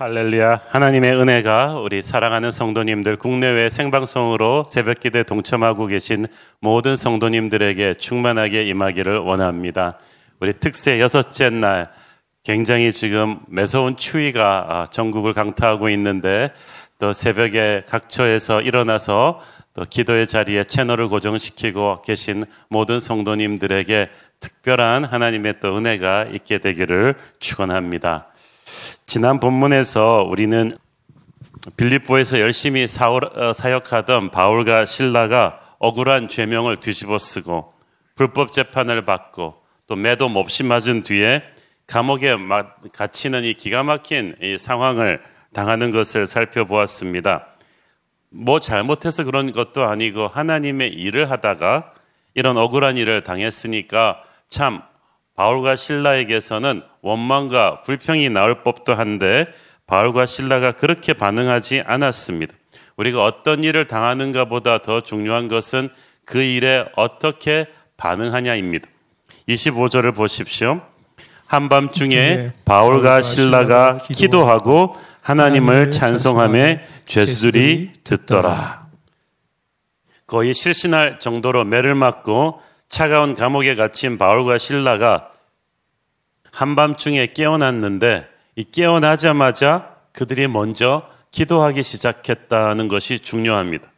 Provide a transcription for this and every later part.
할렐루야. 하나님의 은혜가 우리 사랑하는 성도님들 국내외 생방송으로 새벽 기도에 동참하고 계신 모든 성도님들에게 충만하게 임하기를 원합니다. 우리 특세 여섯째 날 굉장히 지금 매서운 추위가 아, 전국을 강타하고 있는데 또 새벽에 각처에서 일어나서 또 기도의 자리에 채널을 고정시키고 계신 모든 성도님들에게 특별한 하나님의 또 은혜가 있게 되기를 축원합니다. 지난 본문에서 우리는 빌립보에서 열심히 어, 사역하던 바울과 신라가 억울한 죄명을 뒤집어 쓰고 불법 재판을 받고 또 매도 몹시 맞은 뒤에 감옥에 갇히는 이 기가 막힌 이 상황을 당하는 것을 살펴보았습니다. 뭐 잘못해서 그런 것도 아니고 하나님의 일을 하다가 이런 억울한 일을 당했으니까 참 바울과 신라에게서는 원망과 불평이 나올 법도 한데 바울과 신라가 그렇게 반응하지 않았습니다. 우리가 어떤 일을 당하는가 보다 더 중요한 것은 그 일에 어떻게 반응하냐입니다. 25절을 보십시오. 한밤중에 바울과 신라가 기도하고 하나님을 찬송함에 죄수들이 듣더라. 거의 실신할 정도로 매를 맞고 차가운 감옥에 갇힌 바울과 신라가 한밤중에 깨어났는데 이 깨어나자마자 그들이 먼저 기도하기 시작했다는 것이 중요합니다.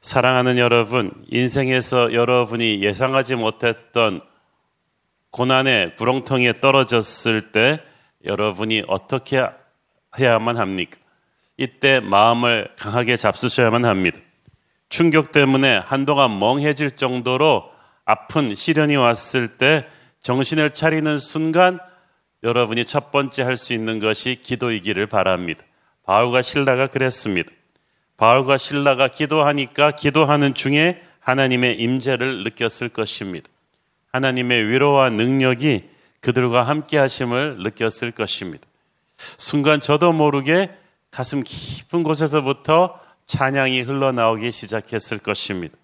사랑하는 여러분, 인생에서 여러분이 예상하지 못했던 고난의 구렁텅이에 떨어졌을 때 여러분이 어떻게 해야만 합니까? 이때 마음을 강하게 잡수셔야만 합니다. 충격 때문에 한동안 멍해질 정도로 아픈 시련이 왔을 때 정신을 차리는 순간 여러분이 첫 번째 할 수 있는 것이 기도이기를 바랍니다. 바울과 신라가 그랬습니다. 바울과 신라가 기도하니까 기도하는 중에 하나님의 임재를 느꼈을 것입니다. 하나님의 위로와 능력이 그들과 함께 하심을 느꼈을 것입니다. 순간 저도 모르게 가슴 깊은 곳에서부터 찬양이 흘러나오기 시작했을 것입니다.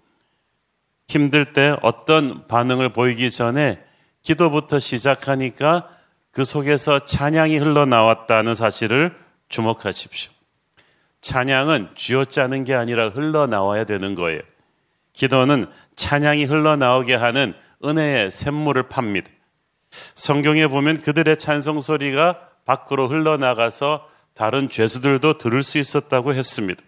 힘들 때 어떤 반응을 보이기 전에 기도부터 시작하니까 그 속에서 찬양이 흘러나왔다는 사실을 주목하십시오. 찬양은 쥐어짜는 게 아니라 흘러나와야 되는 거예요. 기도는 찬양이 흘러나오게 하는 은혜의 샘물을 팝니다. 성경에 보면 그들의 찬송 소리가 밖으로 흘러나가서 다른 죄수들도 들을 수 있었다고 했습니다.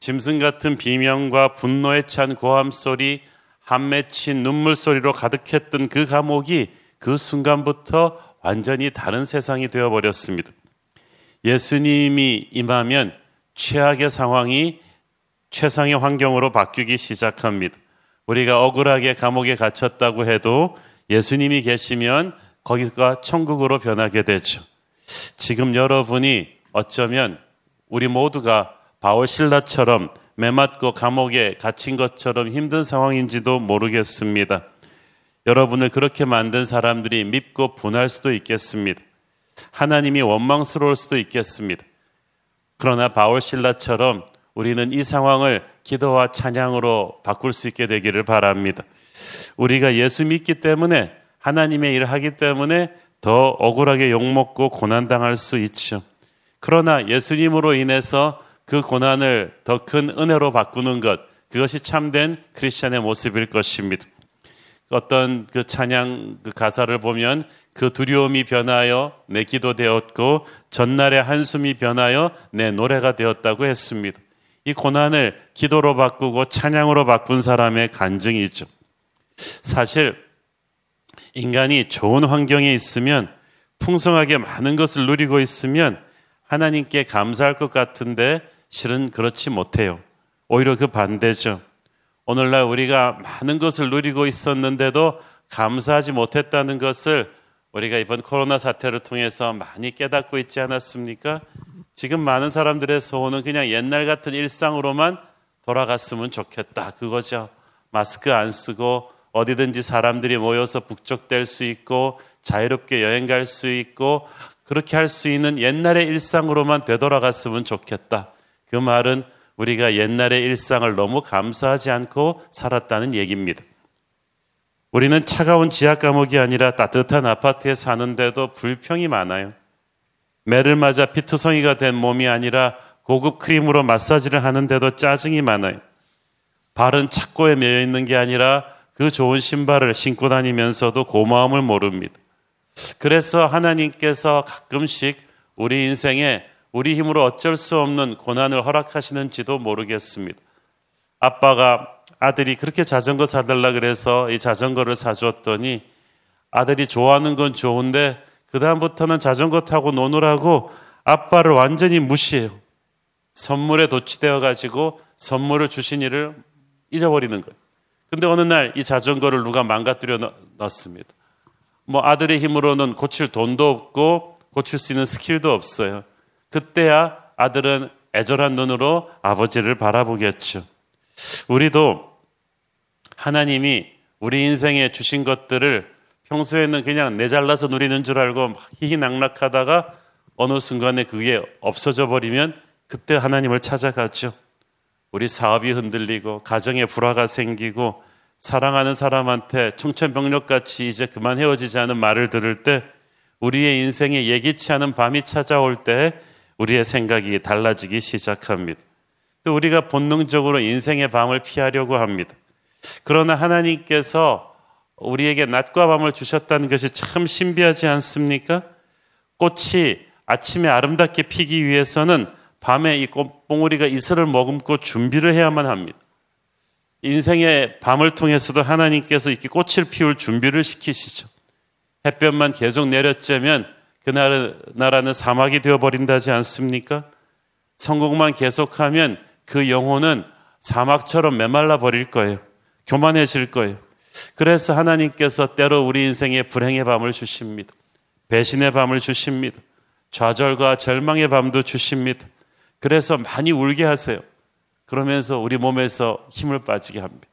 짐승 같은 비명과 분노에 찬 고함 소리, 한 맺힌 눈물 소리로 가득했던 그 감옥이 그 순간부터 완전히 다른 세상이 되어 버렸습니다. 예수님이 임하면 최악의 상황이 최상의 환경으로 바뀌기 시작합니다. 우리가 억울하게 감옥에 갇혔다고 해도 예수님이 계시면 거기가 천국으로 변하게 되죠. 지금 여러분이 어쩌면 우리 모두가 바울 신라처럼 매맞고 감옥에 갇힌 것처럼 힘든 상황인지도 모르겠습니다. 여러분을 그렇게 만든 사람들이 밉고 분할 수도 있겠습니다. 하나님이 원망스러울 수도 있겠습니다. 그러나 바울 신라처럼 우리는 이 상황을 기도와 찬양으로 바꿀 수 있게 되기를 바랍니다. 우리가 예수 믿기 때문에 하나님의 일을 하기 때문에 더 억울하게 욕먹고 고난당할 수 있죠. 그러나 예수님으로 인해서 그 고난을 더 큰 은혜로 바꾸는 것, 그것이 참된 크리스천의 모습일 것입니다. 어떤 그 찬양 그 가사를 보면 그 두려움이 변하여 내 기도 되었고 전날의 한숨이 변하여 내 노래가 되었다고 했습니다. 이 고난을 기도로 바꾸고 찬양으로 바꾼 사람의 간증이죠. 사실 인간이 좋은 환경에 있으면 풍성하게 많은 것을 누리고 있으면 하나님께 감사할 것 같은데 실은 그렇지 못해요. 오히려 그 반대죠. 오늘날 우리가 많은 것을 누리고 있었는데도 감사하지 못했다는 것을 우리가 이번 코로나 사태를 통해서 많이 깨닫고 있지 않았습니까? 지금 많은 사람들의 소원은 그냥 옛날 같은 일상으로만 돌아갔으면 좋겠다. 그거죠. 마스크 안 쓰고 어디든지 사람들이 모여서 북적댈 수 있고 자유롭게 여행 갈 수 있고 그렇게 할 수 있는 옛날의 일상으로만 되돌아갔으면 좋겠다. 그 말은 우리가 옛날의 일상을 너무 감사하지 않고 살았다는 얘기입니다. 우리는 차가운 지하 감옥이 아니라 따뜻한 아파트에 사는데도 불평이 많아요. 매를 맞아 피투성이가 된 몸이 아니라 고급 크림으로 마사지를 하는데도 짜증이 많아요. 발은 착고에 매여 있는 게 아니라 그 좋은 신발을 신고 다니면서도 고마움을 모릅니다. 그래서 하나님께서 가끔씩 우리 인생에 우리 힘으로 어쩔 수 없는 고난을 허락하시는지도 모르겠습니다. 아빠가 아들이 그렇게 자전거 사달라 그래서 이 자전거를 사주었더니 아들이 좋아하는 건 좋은데 그다음부터는 자전거 타고 노느라고 아빠를 완전히 무시해요. 선물에 도취되어 가지고 선물을 주신 일을 잊어버리는 거예요. 근데 어느 날 이 자전거를 누가 망가뜨려 넣었습니다. 뭐 아들의 힘으로는 고칠 돈도 없고 고칠 수 있는 스킬도 없어요. 그때야 아들은 애절한 눈으로 아버지를 바라보겠죠. 우리도 하나님이 우리 인생에 주신 것들을 평소에는 그냥 내잘라서 누리는 줄 알고 희희낙낙하다가 어느 순간에 그게 없어져 버리면 그때 하나님을 찾아가죠. 우리 사업이 흔들리고 가정에 불화가 생기고 사랑하는 사람한테 청천벽력같이 이제 그만 헤어지지 않은 말을 들을 때 우리의 인생에 예기치 않은 밤이 찾아올 때 우리의 생각이 달라지기 시작합니다. 또 우리가 본능적으로 인생의 밤을 피하려고 합니다. 그러나 하나님께서 우리에게 낮과 밤을 주셨다는 것이 참 신비하지 않습니까? 꽃이 아침에 아름답게 피기 위해서는 밤에 이 꽃봉오리가 이슬을 머금고 준비를 해야만 합니다. 인생의 밤을 통해서도 하나님께서 이렇게 꽃을 피울 준비를 시키시죠. 햇볕만 계속 내렸자면 그 나라는 사막이 되어버린다지 않습니까? 성공만 계속하면 그 영혼은 사막처럼 메말라 버릴 거예요. 교만해질 거예요. 그래서 하나님께서 때로 우리 인생에 불행의 밤을 주십니다. 배신의 밤을 주십니다. 좌절과 절망의 밤도 주십니다. 그래서 많이 울게 하세요. 그러면서 우리 몸에서 힘을 빠지게 합니다.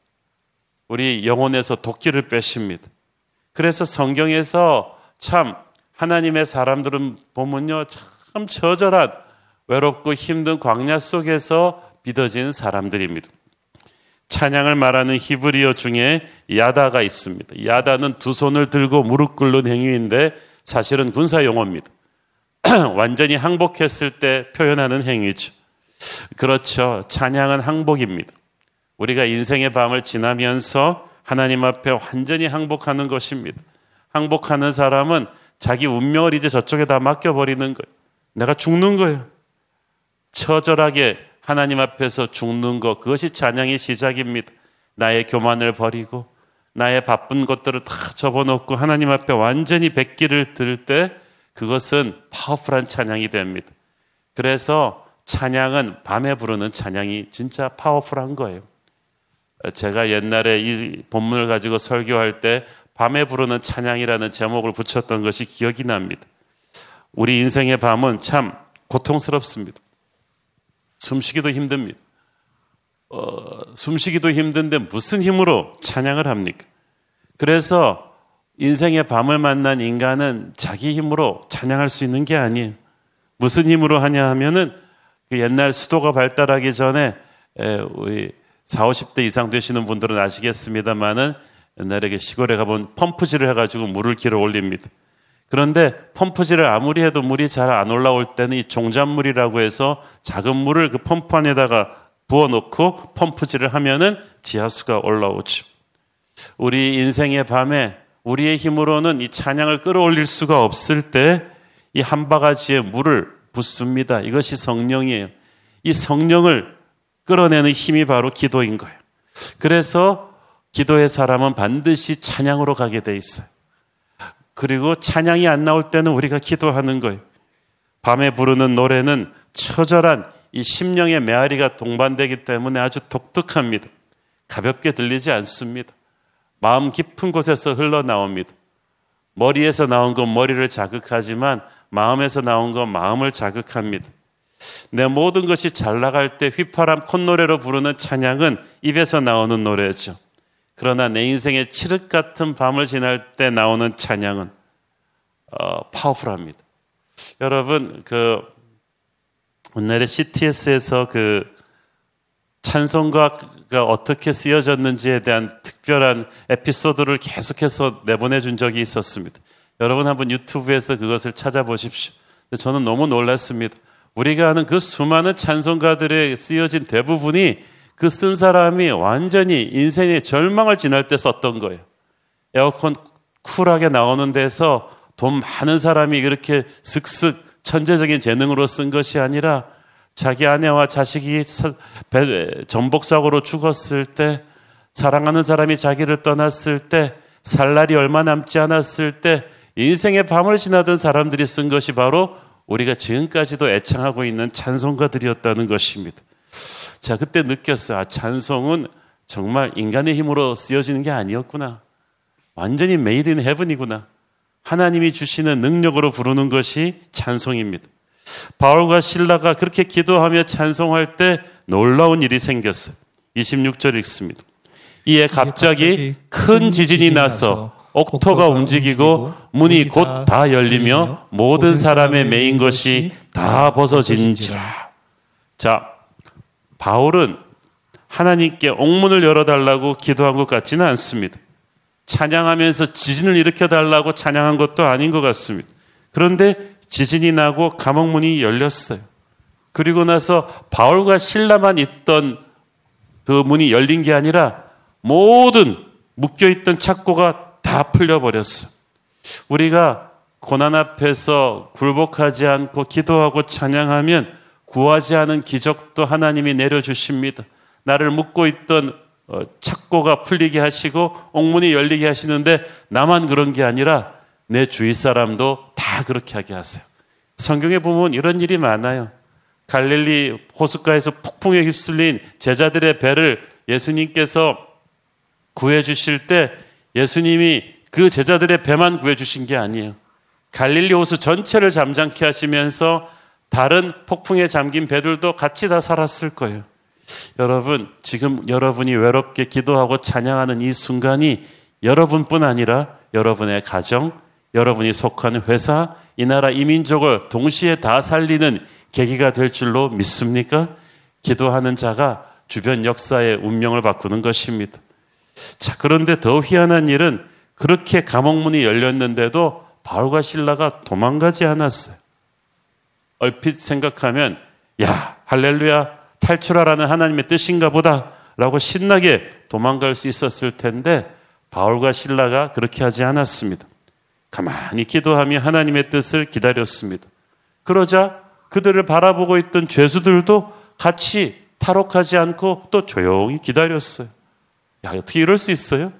우리 영혼에서 도끼를 빼십니다. 그래서 성경에서 참 하나님의 사람들은 보면요, 참 처절한 외롭고 힘든 광야 속에서 믿어진 사람들입니다. 찬양을 말하는 히브리어 중에 야다가 있습니다. 야다는 두 손을 들고 무릎 꿇는 행위인데 사실은 군사 용어입니다. 완전히 항복했을 때 표현하는 행위죠. 그렇죠. 찬양은 항복입니다. 우리가 인생의 밤을 지나면서 하나님 앞에 완전히 항복하는 것입니다. 항복하는 사람은 자기 운명을 이제 저쪽에 다 맡겨버리는 거예요. 내가 죽는 거예요. 처절하게 하나님 앞에서 죽는 것, 그것이 찬양의 시작입니다. 나의 교만을 버리고, 나의 바쁜 것들을 다 접어놓고 하나님 앞에 완전히 백기를 들 때, 그것은 파워풀한 찬양이 됩니다. 그래서 찬양은 밤에 부르는 찬양이 진짜 파워풀한 거예요. 제가 옛날에 이 본문을 가지고 설교할 때 밤에 부르는 찬양이라는 제목을 붙였던 것이 기억이 납니다. 우리 인생의 밤은 참 고통스럽습니다. 숨쉬기도 힘듭니다. 어, 숨쉬기도 힘든데 무슨 힘으로 찬양을 합니까? 그래서 인생의 밤을 만난 인간은 자기 힘으로 찬양할 수 있는 게 아니에요. 무슨 힘으로 하냐 하면은 그 옛날 수도가 발달하기 전에 우리 40, 50대 이상 되시는 분들은 아시겠습니다만은 옛날에 그 시골에 가본 펌프질을 해가지고 물을 길어 올립니다. 그런데 펌프질을 아무리 해도 물이 잘 안 올라올 때는 이 종잣물이라고 해서 작은 물을 그 펌프 안에다가 부어놓고 펌프질을 하면은 지하수가 올라오죠. 우리 인생의 밤에 우리의 힘으로는 이 찬양을 끌어올릴 수가 없을 때 이 한 바가지의 물을 붓습니다. 이것이 성령이에요. 이 성령을 끌어내는 힘이 바로 기도인 거예요. 그래서 기도의 사람은 반드시 찬양으로 가게 돼 있어요. 그리고 찬양이 안 나올 때는 우리가 기도하는 거예요. 밤에 부르는 노래는 처절한 이 심령의 메아리가 동반되기 때문에 아주 독특합니다. 가볍게 들리지 않습니다. 마음 깊은 곳에서 흘러나옵니다. 머리에서 나온 건 머리를 자극하지만 마음에서 나온 건 마음을 자극합니다. 내 모든 것이 잘 나갈 때 휘파람 콧노래로 부르는 찬양은 입에서 나오는 노래죠. 그러나 내 인생의 칠흑 같은 밤을 지날 때 나오는 찬양은 어, 파워풀합니다. 여러분 그 옛날에 CTS에서 그 찬송가가 어떻게 쓰여졌는지에 대한 특별한 에피소드를 계속해서 내보내준 적이 있었습니다. 여러분 한번 유튜브에서 그것을 찾아보십시오. 저는 너무 놀랐습니다. 우리가 아는 그 수많은 찬송가들에 쓰여진 대부분이 그 쓴 사람이 완전히 인생의 절망을 지날 때 썼던 거예요. 에어컨 쿨하게 나오는 데서 돈 많은 사람이 그렇게 슥슥 천재적인 재능으로 쓴 것이 아니라 자기 아내와 자식이 전복사고로 죽었을 때 사랑하는 사람이 자기를 떠났을 때 살 날이 얼마 남지 않았을 때 인생의 밤을 지나던 사람들이 쓴 것이 바로 우리가 지금까지도 애창하고 있는 찬송가들이었다는 것입니다. 자, 그때 느꼈어요. 아, 찬송은 정말 인간의 힘으로 쓰여지는 게 아니었구나. 완전히 made in heaven이구나. 하나님이 주시는 능력으로 부르는 것이 찬송입니다. 바울과 실라가 그렇게 기도하며 찬송할 때 놀라운 일이 생겼어요. 26절 읽습니다. 이에 갑자기 큰 지진이 나서 옥토가 움직이고 문이 곧 다 열리며 모든 사람의 메인 것이 다 벗어진지라. 자, 바울은 하나님께 옥문을 열어달라고 기도한 것 같지는 않습니다. 찬양하면서 지진을 일으켜달라고 찬양한 것도 아닌 것 같습니다. 그런데 지진이 나고 감옥문이 열렸어요. 그리고 나서 바울과 신라만 있던 그 문이 열린 게 아니라 모든 묶여있던 착고가 다 풀려버렸어. 우리가 고난 앞에서 굴복하지 않고 기도하고 찬양하면 구하지 않은 기적도 하나님이 내려주십니다. 나를 묶고 있던 어, 착고가 풀리게 하시고 옥문이 열리게 하시는데 나만 그런 게 아니라 내 주위 사람도 다 그렇게 하게 하세요. 성경에 보면 이런 일이 많아요. 갈릴리 호숫가에서 폭풍에 휩쓸린 제자들의 배를 예수님께서 구해 주실 때 예수님이 그 제자들의 배만 구해 주신 게 아니에요. 갈릴리 호수 전체를 잠잠케 하시면서 다른 폭풍에 잠긴 배들도 같이 다 살았을 거예요. 여러분, 지금 여러분이 외롭게 기도하고 찬양하는 이 순간이 여러분뿐 아니라 여러분의 가정, 여러분이 속한 회사, 이 나라 이민족을 동시에 다 살리는 계기가 될 줄로 믿습니까? 기도하는 자가 주변 역사의 운명을 바꾸는 것입니다. 자, 그런데 더 희한한 일은 그렇게 감옥문이 열렸는데도 바울과 신라가 도망가지 않았어요. 얼핏 생각하면, 야, 할렐루야, 탈출하라는 하나님의 뜻인가 보다 라고 신나게 도망갈 수 있었을 텐데 바울과 신라가 그렇게 하지 않았습니다. 가만히 기도하며 하나님의 뜻을 기다렸습니다. 그러자 그들을 바라보고 있던 죄수들도 같이 탈옥하지 않고 또 조용히 기다렸어요. 야, 어떻게 이럴 수 있어요?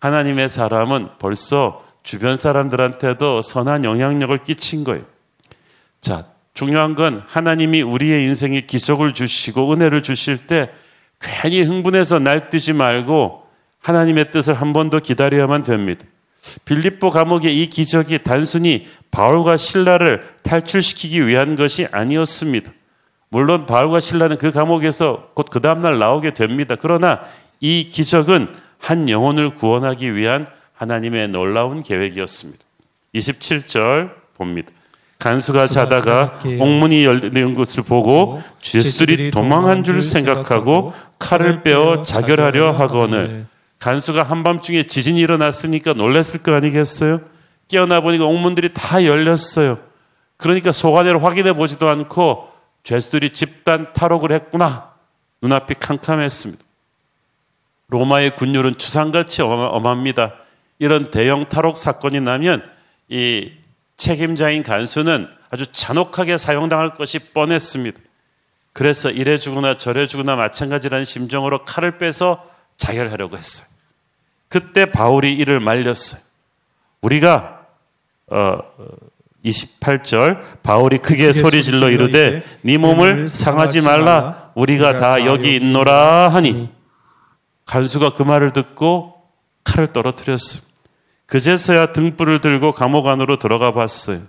하나님의 사람은 벌써 주변 사람들한테도 선한 영향력을 끼친 거예요. 자, 중요한 건 하나님이 우리의 인생에 기적을 주시고 은혜를 주실 때 괜히 흥분해서 날뛰지 말고 하나님의 뜻을 한 번 더 기다려야만 됩니다. 빌립보 감옥의 이 기적이 단순히 바울과 신라를 탈출시키기 위한 것이 아니었습니다. 물론 바울과 신라는 그 감옥에서 곧 그 다음날 나오게 됩니다. 그러나 이 기적은 한 영혼을 구원하기 위한 하나님의 놀라운 계획이었습니다. 27절 봅니다. 간수가 자다가 옥문이 열리는 것을 보고 죄수들이 도망한 줄 생각하고 칼을 빼어 자결하려 하거늘 간수가 한밤중에 지진이 일어났으니까 놀랐을 거 아니겠어요? 깨어나 보니까 옥문들이 다 열렸어요. 그러니까 소관회를 확인해 보지도 않고 죄수들이 집단 탈옥을 했구나. 눈앞이 캄캄했습니다. 로마의 군율은 추상같이 엄합니다. 이런 대형 탈옥 사건이 나면 이 책임자인 간수는 아주 잔혹하게 사용당할 것이 뻔했습니다. 그래서 이래 주거나 저래 주거나 마찬가지라는 심정으로 칼을 빼서 자결하려고 했어요. 그때 바울이 이를 말렸어요. 우리가 어 28절 바울이 크게 소리 질러 이르되 네 몸을 상하지 말라 우리가 다 여기 있노라 하니 간수가 그 말을 듣고 칼을 떨어뜨렸습니다. 그제서야 등불을 들고 감옥 안으로 들어가 봤어요.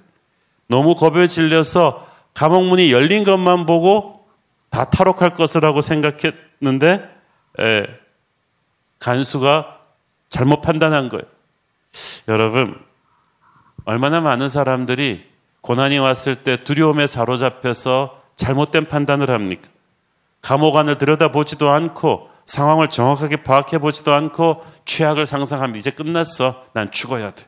너무 겁에 질려서 감옥 문이 열린 것만 보고 다 탈옥할 것이라고 생각했는데 에, 간수가 잘못 판단한 거예요. 여러분 얼마나 많은 사람들이 고난이 왔을 때 두려움에 사로잡혀서 잘못된 판단을 합니까? 감옥 안을 들여다보지도 않고 상황을 정확하게 파악해 보지도 않고 최악을 상상하면 이제 끝났어. 난 죽어야 돼.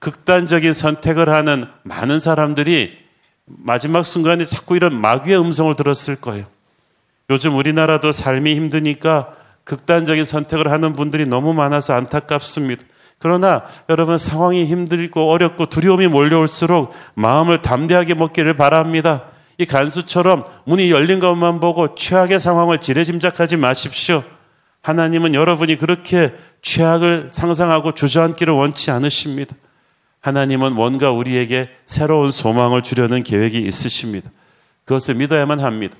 극단적인 선택을 하는 많은 사람들이 마지막 순간에 자꾸 이런 마귀의 음성을 들었을 거예요. 요즘 우리나라도 삶이 힘드니까 극단적인 선택을 하는 분들이 너무 많아서 안타깝습니다. 그러나 여러분 상황이 힘들고 어렵고 두려움이 몰려올수록 마음을 담대하게 먹기를 바랍니다. 이 간수처럼 문이 열린 것만 보고 최악의 상황을 지레짐작하지 마십시오. 하나님은 여러분이 그렇게 최악을 상상하고 주저앉기를 원치 않으십니다. 하나님은 뭔가 우리에게 새로운 소망을 주려는 계획이 있으십니다. 그것을 믿어야만 합니다.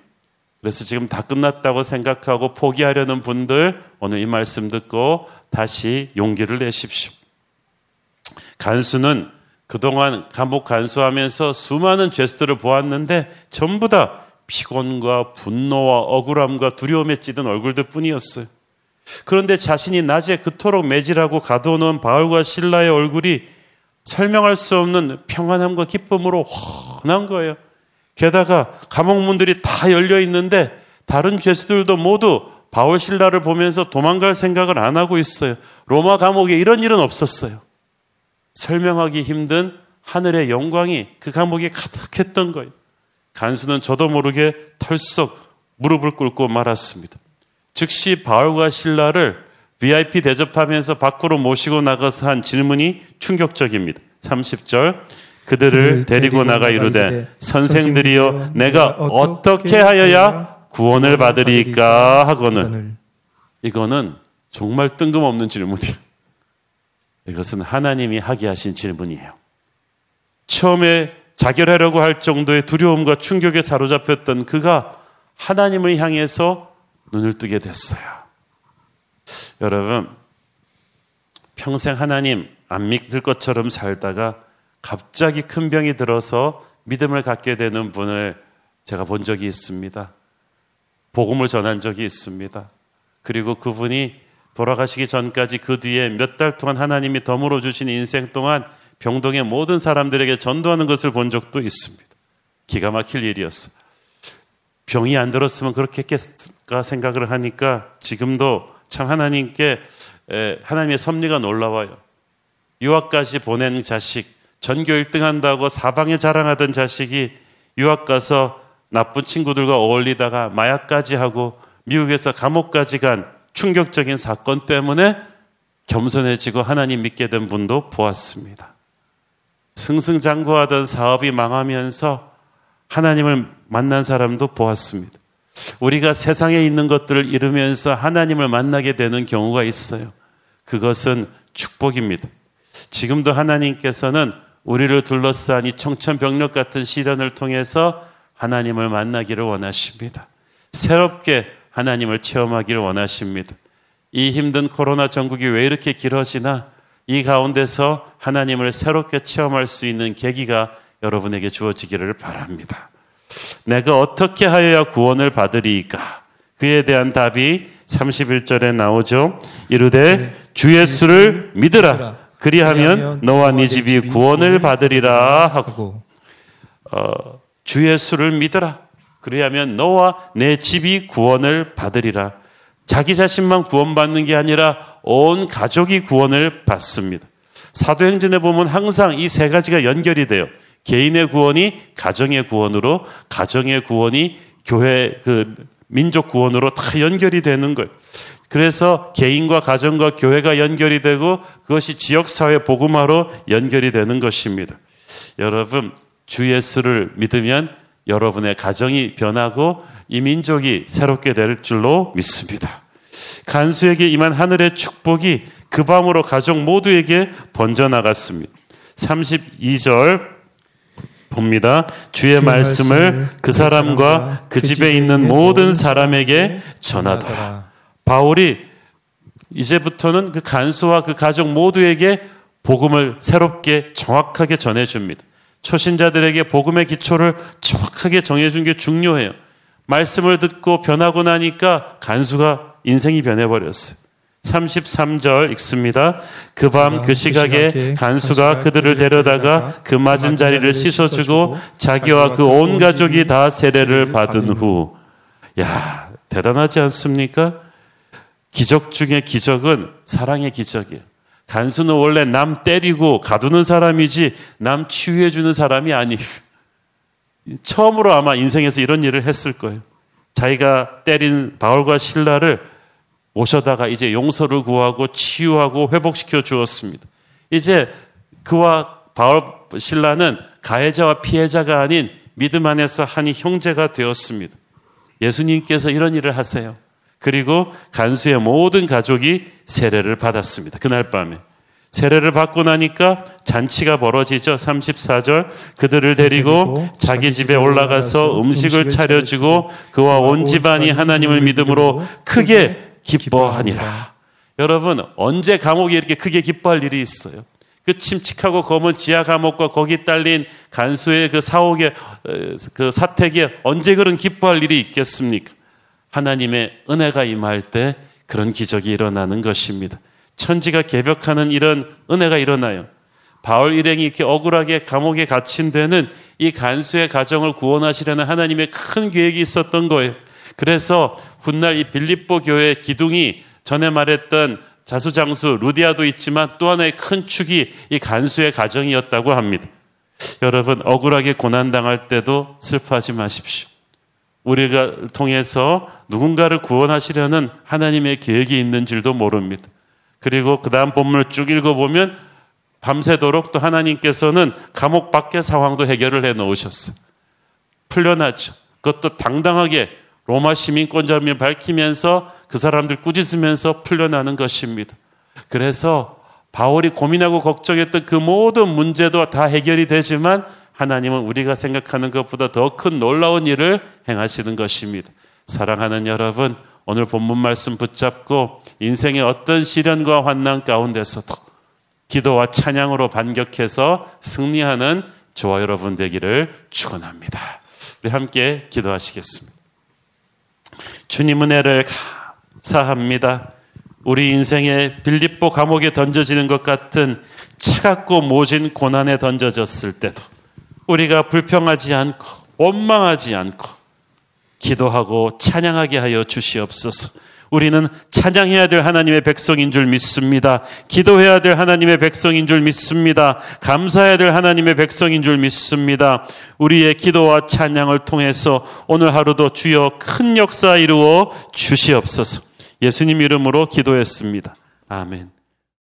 그래서 지금 다 끝났다고 생각하고 포기하려는 분들 오늘 이 말씀 듣고 다시 용기를 내십시오. 간수는 그동안 감옥 간수하면서 수많은 죄수들을 보았는데 전부 다 피곤과 분노와 억울함과 두려움에 찌든 얼굴들 뿐이었어요. 그런데 자신이 낮에 그토록 매질하고 가둬놓은 바울과 신라의 얼굴이 설명할 수 없는 평안함과 기쁨으로 환한 거예요. 게다가 감옥 문들이 다 열려 있는데 다른 죄수들도 모두 바울 신라를 보면서 도망갈 생각을 안 하고 있어요. 로마 감옥에 이런 일은 없었어요. 설명하기 힘든 하늘의 영광이 그 감옥에 가득했던 거예요. 간수는 저도 모르게 털썩 무릎을 꿇고 말았습니다. 즉시 바울과 신라를 VIP 대접하면서 밖으로 모시고 나가서 한 질문이 충격적입니다. 30절. 그들을 데리고 나가 이르되 선생들이여 내가 어떻게 하여야 구원을 받으리까 하고는 이거는 정말 뜬금없는 질문이에요. 이것은 하나님이 하게 하신 질문이에요. 처음에 자결하려고 할 정도의 두려움과 충격에 사로잡혔던 그가 하나님을 향해서 눈을 뜨게 됐어요. 여러분, 평생 하나님 안 믿을 것처럼 살다가 갑자기 큰 병이 들어서 믿음을 갖게 되는 분을 제가 본 적이 있습니다. 복음을 전한 적이 있습니다. 그리고 그분이 돌아가시기 전까지 그 뒤에 몇 달 동안 하나님이 덤으로 주신 인생 동안 병동의 모든 사람들에게 전도하는 것을 본 적도 있습니다. 기가 막힐 일이었어요. 병이 안 들었으면 그렇게 했겠까 생각을 하니까 지금도 참 하나님께 하나님의 섭리가 놀라워요. 유학까지 보낸 자식, 전교 1등 한다고 사방에 자랑하던 자식이 유학 가서 나쁜 친구들과 어울리다가 마약까지 하고 미국에서 감옥까지 간 충격적인 사건 때문에 겸손해지고 하나님 믿게 된 분도 보았습니다. 승승장구하던 사업이 망하면서 하나님을 만난 사람도 보았습니다. 우리가 세상에 있는 것들을 잃으면서 하나님을 만나게 되는 경우가 있어요. 그것은 축복입니다. 지금도 하나님께서는 우리를 둘러싼 이 청천벽력 같은 시련을 통해서 하나님을 만나기를 원하십니다. 새롭게 하나님을 체험하기를 원하십니다. 이 힘든 코로나 전국이 왜 이렇게 길어지나 이 가운데서 하나님을 새롭게 체험할 수 있는 계기가 여러분에게 주어지기를 바랍니다. 내가 어떻게 하여야 구원을 받으리까? 그에 대한 답이 31절에 나오죠. 이르되 네. 주 예수를 믿으라. 그리하면 너와 네 집이 구원을 받으리라 하고 어, 주 예수를 믿으라. 그리하면 너와 내 집이 구원을 받으리라. 자기 자신만 구원받는 게 아니라 온 가족이 구원을 받습니다. 사도행전에 보면 항상 이 세 가지가 연결이 돼요. 개인의 구원이 가정의 구원으로, 가정의 구원이 교회 그 민족 구원으로 다 연결이 되는 거예요. 그래서 개인과 가정과 교회가 연결이 되고 그것이 지역 사회 복음화로 연결이 되는 것입니다. 여러분, 주 예수를 믿으면 여러분의 가정이 변하고 이 민족이 새롭게 될 줄로 믿습니다. 간수에게 임한 하늘의 축복이 그 밤으로 가족 모두에게 번져나갔습니다. 32절 봅니다. 주의, 주의 말씀을, 말씀을 그 사람과 그, 그 집에 있는 모든 사람에게 전하더라. 바울이 이제부터는 그 간수와 그 가족 모두에게 복음을 새롭게 정확하게 전해줍니다. 초신자들에게 복음의 기초를 정확하게 정해준 게 중요해요. 말씀을 듣고 변하고 나니까 간수가 인생이 변해버렸어요. 33절 읽습니다. 그 밤그 그 시각에 간수가 그들을 데려다가 그 맞은 자리를 씻어주고 자기와 그 온 가족이 다 세례를 받은 후. 야, 대단하지 않습니까? 기적 중의 기적은 사랑의 기적이에요. 간수는 원래 남 때리고 가두는 사람이지 남 치유해 주는 사람이 아니에요. 처음으로 아마 인생에서 이런 일을 했을 거예요. 자기가 때린 바울과 신라를 모셔다가 이제 용서를 구하고 치유하고 회복시켜 주었습니다. 이제 그와 바울 신라는 가해자와 피해자가 아닌 믿음 안에서 한 형제가 되었습니다. 예수님께서 이런 일을 하세요. 그리고 간수의 모든 가족이 세례를 받았습니다. 그날 밤에. 세례를 받고 나니까 잔치가 벌어지죠. 34절. 그들을 데리고 자기 집에 올라가서 음식을 차려주고 그와 온 집안이 하나님을 믿음으로 크게 기뻐하니라. 여러분, 언제 감옥이 이렇게 크게 기뻐할 일이 있어요? 그 침칙하고 검은 지하 감옥과 거기 딸린 간수의 그 사옥의 그 사택에 언제 그런 기뻐할 일이 있겠습니까? 하나님의 은혜가 임할 때 그런 기적이 일어나는 것입니다. 천지가 개벽하는 이런 은혜가 일어나요. 바울 일행이 이렇게 억울하게 감옥에 갇힌 데는 이 간수의 가정을 구원하시려는 하나님의 큰 계획이 있었던 거예요. 그래서 훗날 이 빌립보 교회 기둥이 전에 말했던 자수장수 루디아도 있지만 또 하나의 큰 축이 이 간수의 가정이었다고 합니다. 여러분 억울하게 고난 당할 때도 슬퍼하지 마십시오. 우리가 통해서 누군가를 구원하시려는 하나님의 계획이 있는 줄도 모릅니다. 그리고 그 다음 본문을 쭉 읽어보면 밤새도록 또 하나님께서는 감옥 밖의 상황도 해결을 해 놓으셨어요. 풀려나죠. 그것도 당당하게 로마 시민권자를 밝히면서 그 사람들 꾸짖으면서 풀려나는 것입니다. 그래서 바울이 고민하고 걱정했던 그 모든 문제도 다 해결이 되지만 하나님은 우리가 생각하는 것보다 더 큰 놀라운 일을 행하시는 것입니다. 사랑하는 여러분, 오늘 본문 말씀 붙잡고 인생의 어떤 시련과 환난 가운데서도 기도와 찬양으로 반격해서 승리하는 저와 여러분 되기를 축원합니다. 우리 함께 기도하시겠습니다. 주님 은혜를 사합니다. 우리 인생의 빌립보 감옥에 던져지는 것 같은 차갑고 모진 고난에 던져졌을 때도 우리가 불평하지 않고 원망하지 않고 기도하고 찬양하게 하여 주시옵소서. 우리는 찬양해야 될 하나님의 백성인 줄 믿습니다. 기도해야 될 하나님의 백성인 줄 믿습니다. 감사해야 될 하나님의 백성인 줄 믿습니다. 우리의 기도와 찬양을 통해서 오늘 하루도 주여 큰 역사 이루어 주시옵소서. 예수님 이름으로 기도했습니다. 아멘.